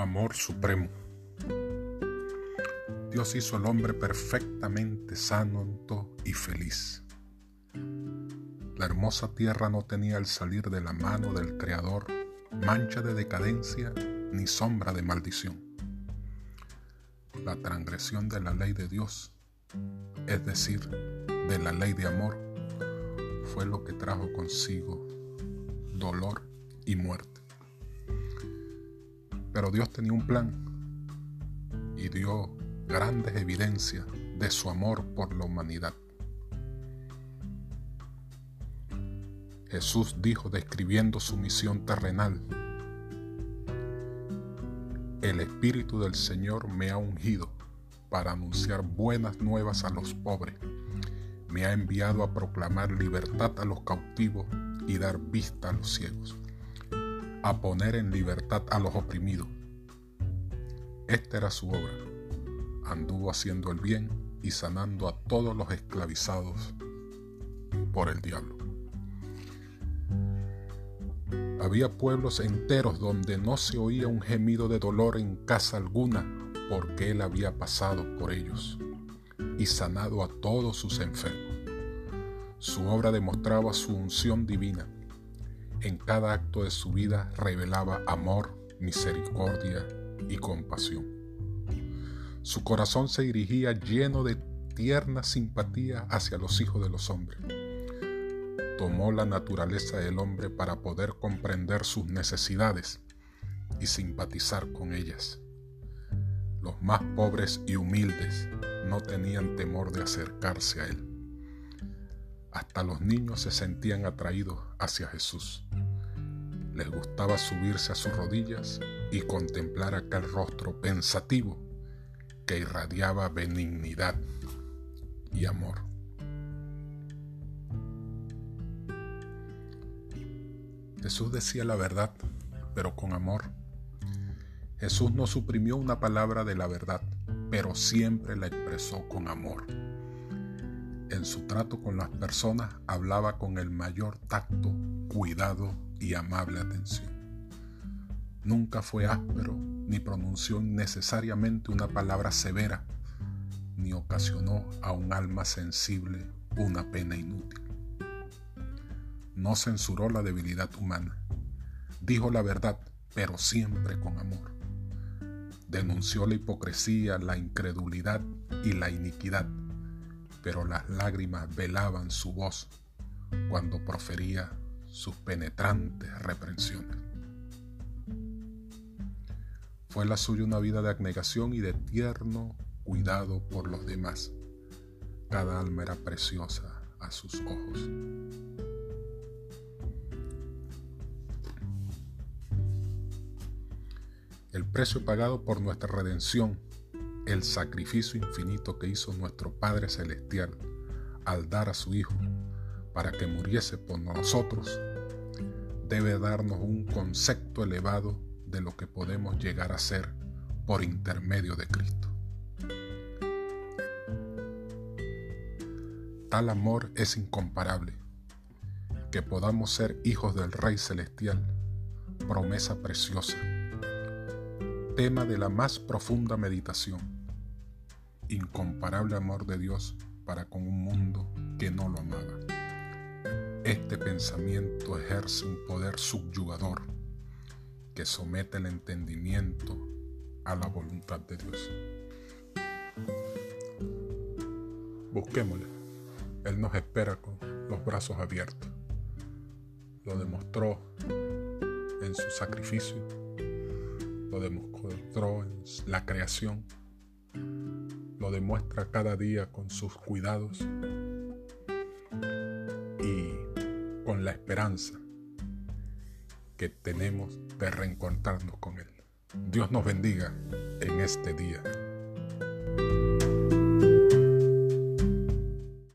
Amor supremo. Dios hizo al hombre perfectamente santo y feliz. La hermosa tierra no tenía al salir de la mano del Creador mancha de decadencia ni sombra de maldición. La transgresión de la ley de Dios, es decir, de la ley de amor, fue lo que trajo consigo dolor y muerte. Pero Dios tenía un plan y dio grandes evidencias de su amor por la humanidad. Jesús dijo describiendo su misión terrenal, el Espíritu del Señor me ha ungido para anunciar buenas nuevas a los pobres, me ha enviado a proclamar libertad a los cautivos y dar vista a los ciegos a poner en libertad a los oprimidos. Esta era su obra. Anduvo haciendo el bien y sanando a todos los esclavizados por el diablo. Había pueblos enteros donde no se oía un gemido de dolor en casa alguna porque él había pasado por ellos y sanado a todos sus enfermos. Su obra demostraba su unción divina en cada acto de su vida revelaba amor, misericordia y compasión. Su corazón se dirigía lleno de tierna simpatía hacia los hijos de los hombres. Tomó la naturaleza del hombre para poder comprender sus necesidades y simpatizar con ellas. Los más pobres y humildes no tenían temor de acercarse a él. Hasta los niños se sentían atraídos hacia Jesús. Les gustaba subirse a sus rodillas y contemplar aquel rostro pensativo que irradiaba benignidad y amor. Jesús decía la verdad, pero con amor. Jesús no suprimió una palabra de la verdad, pero siempre la expresó con amor. En su trato con las personas hablaba con el mayor tacto, cuidado y amable atención. Nunca fue áspero ni pronunció innecesariamente una palabra severa, ni ocasionó a un alma sensible una pena inútil. No censuró la debilidad humana. Dijo la verdad, pero siempre con amor. Denunció la hipocresía, la incredulidad y la iniquidad pero las lágrimas velaban su voz cuando profería sus penetrantes reprensiones. Fue la suya una vida de abnegación y de tierno cuidado por los demás. Cada alma era preciosa a sus ojos. El precio pagado por nuestra redención el sacrificio infinito que hizo nuestro Padre Celestial al dar a su Hijo para que muriese por nosotros, debe darnos un concepto elevado de lo que podemos llegar a ser por intermedio de Cristo. Tal amor es incomparable, que podamos ser hijos del Rey Celestial, promesa preciosa, tema de la más profunda meditación incomparable amor de Dios para con un mundo que no lo amaba. Este pensamiento ejerce un poder subyugador que somete el entendimiento a la voluntad de Dios. Busquémosle. Él nos espera con los brazos abiertos. Lo demostró en su sacrificio. Lo demostró en la creación lo demuestra cada día con sus cuidados y con la esperanza que tenemos de reencontrarnos con Él. Dios nos bendiga en este día.